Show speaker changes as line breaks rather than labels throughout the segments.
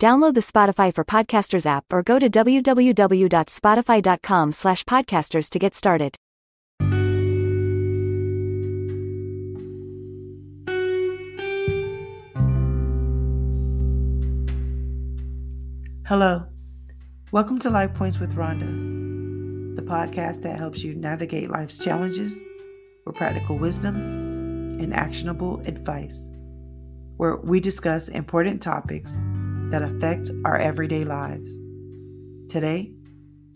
Download the Spotify for Podcasters app or go to www.spotify.com slash podcasters to get started.
Hello. Welcome to Life Points with Ronda, the podcast that helps you navigate life's challenges with practical wisdom and actionable advice, where we discuss important topics that affect our everyday lives. Today,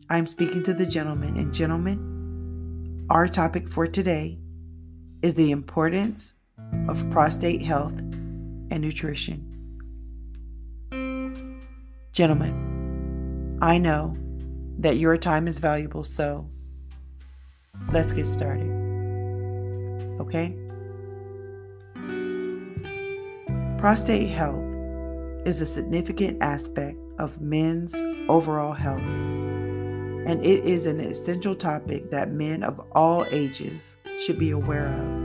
I'm speaking to the gentleman, and gentlemen, our topic for today is the importance of prostate health and nutrition. Gentlemen, I know that your time is valuable, so let's get started. Okay? Prostate health is a significant aspect of men's overall health, and it is an essential topic that men of all ages should be aware of.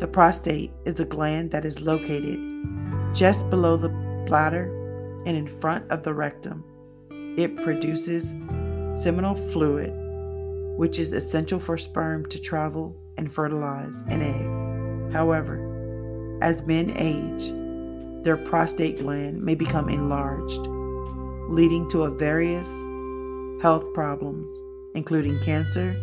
The prostate is a gland that is located just below the bladder and in front of the rectum. It produces seminal fluid, which is essential for sperm to travel and fertilize an egg. However, as men age, their prostate gland may become enlarged, leading to various health problems, including cancer.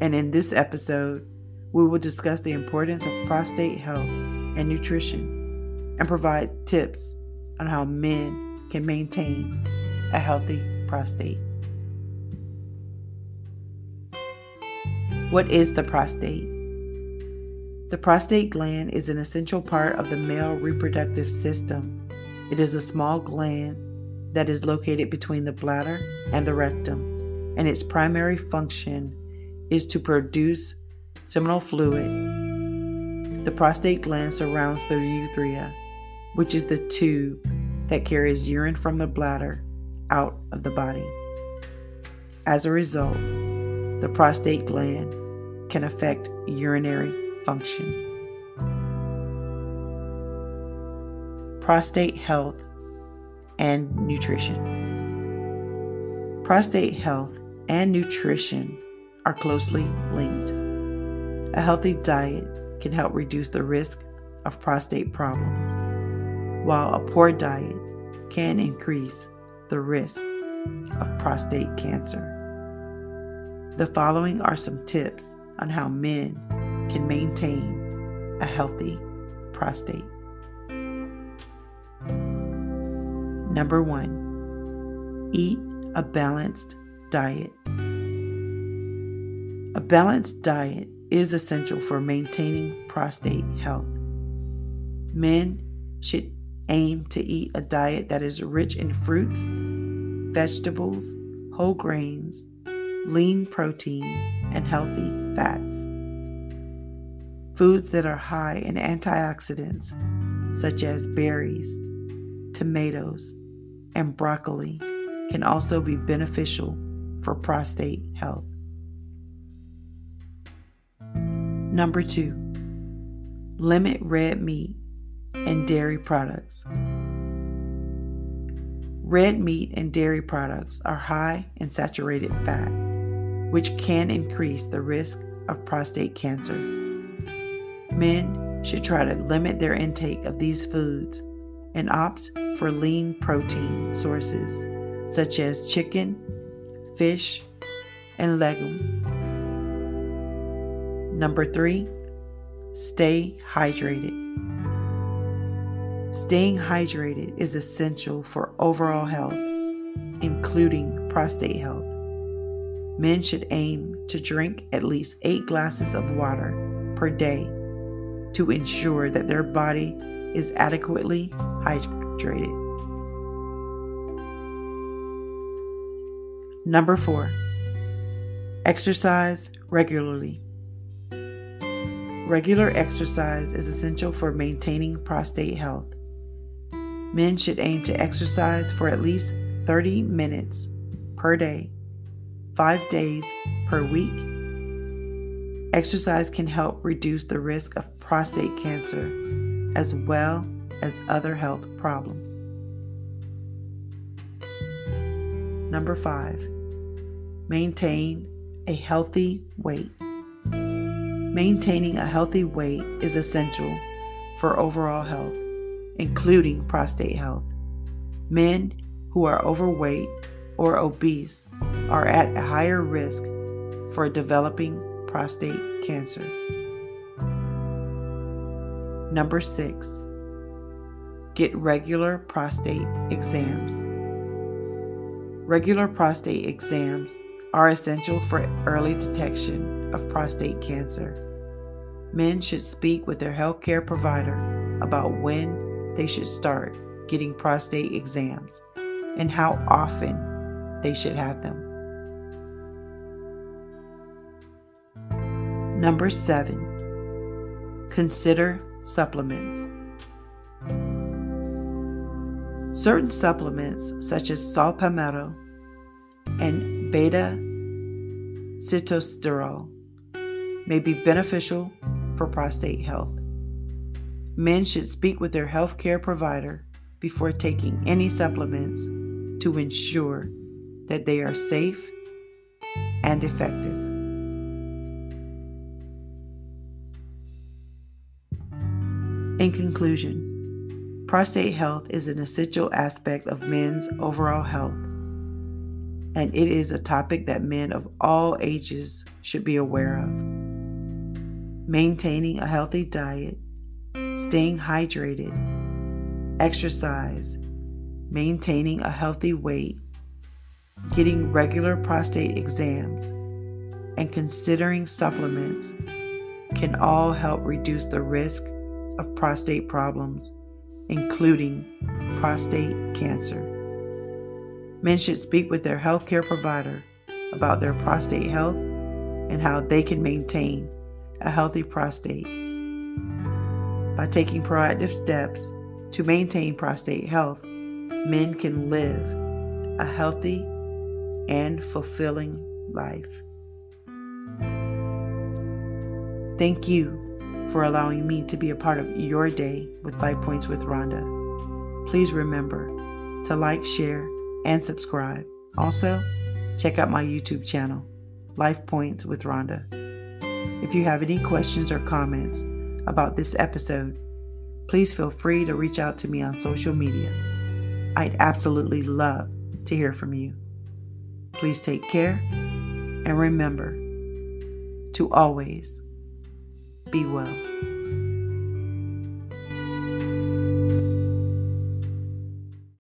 And in this episode, we will discuss the importance of prostate health and nutrition and provide tips on how men can maintain a healthy prostate. What is the prostate? The prostate gland is an essential part of the male reproductive system. It is a small gland that is located between the bladder and the rectum, and its primary function is to produce seminal fluid. The prostate gland surrounds the urethra which is the tube that carries urine from the bladder out of the body. As a result, the prostate gland can affect urinary function. Prostate health and nutrition. Prostate health and nutrition are closely linked. A healthy diet can help reduce the risk of prostate problems while a poor diet can increase the risk of prostate cancer. The following are some tips on how men can maintain a healthy prostate. Number one, eat a balanced diet. A balanced diet is essential for maintaining prostate health. Men should Aim to eat a diet that is rich in fruits, vegetables, whole grains, lean protein, and healthy fats. Foods that are high in antioxidants, such as berries, tomatoes, and broccoli, can also be beneficial for prostate health. Number two, limit red meat and dairy products. Red meat and dairy products are high in saturated fat, which can increase the risk of prostate cancer. Men should try to limit their intake of these foods and opt for lean protein sources such as chicken, fish, and legumes. Number three, stay hydrated. Staying hydrated is essential for overall health, including prostate health. Men should aim to drink at least eight glasses of water per day to ensure that their body is adequately hydrated. Number four, exercise regularly. Regular exercise is essential for maintaining prostate health. Men should aim to exercise for at least 30 minutes per day, five days per week Exercise can help reduce the risk of prostate cancer as well as other health problems. Number five, maintain a healthy weight. Maintaining a healthy weight is essential for overall health, including prostate health. Men who are overweight or obese are at a higher risk for developing prostate cancer. Number six, get regular prostate exams. Regular prostate exams are essential for early detection of prostate cancer men should speak with their healthcare provider about when they should start getting prostate exams and how often they should have them. Number seven, consider supplements. Certain supplements, such as saw palmetto and beta sitosterol, may be beneficial for prostate health. Men should speak with their healthcare provider before taking any supplements to ensure that they are safe and effective. In conclusion, prostate health is an essential aspect of men's overall health, and it is a topic that men of all ages should be aware of. Maintaining a healthy diet, staying hydrated, exercise, maintaining a healthy weight, getting regular prostate exams, and considering supplements can all help reduce the risk of prostate problems, including prostate cancer. Men should speak with their healthcare provider about their prostate health and how they can maintain a healthy prostate. By taking proactive steps to maintain prostate health, men can live a healthy and fulfilling life. Thank you for allowing me to be a part of your day with Life Points with Ronda. Please remember to like, share, and subscribe. Also, check out my YouTube channel, Life Points with Ronda. If you have any questions or comments about this episode, please feel free to reach out to me on social media. I'd absolutely love to hear from you. Please take care and remember to always be well.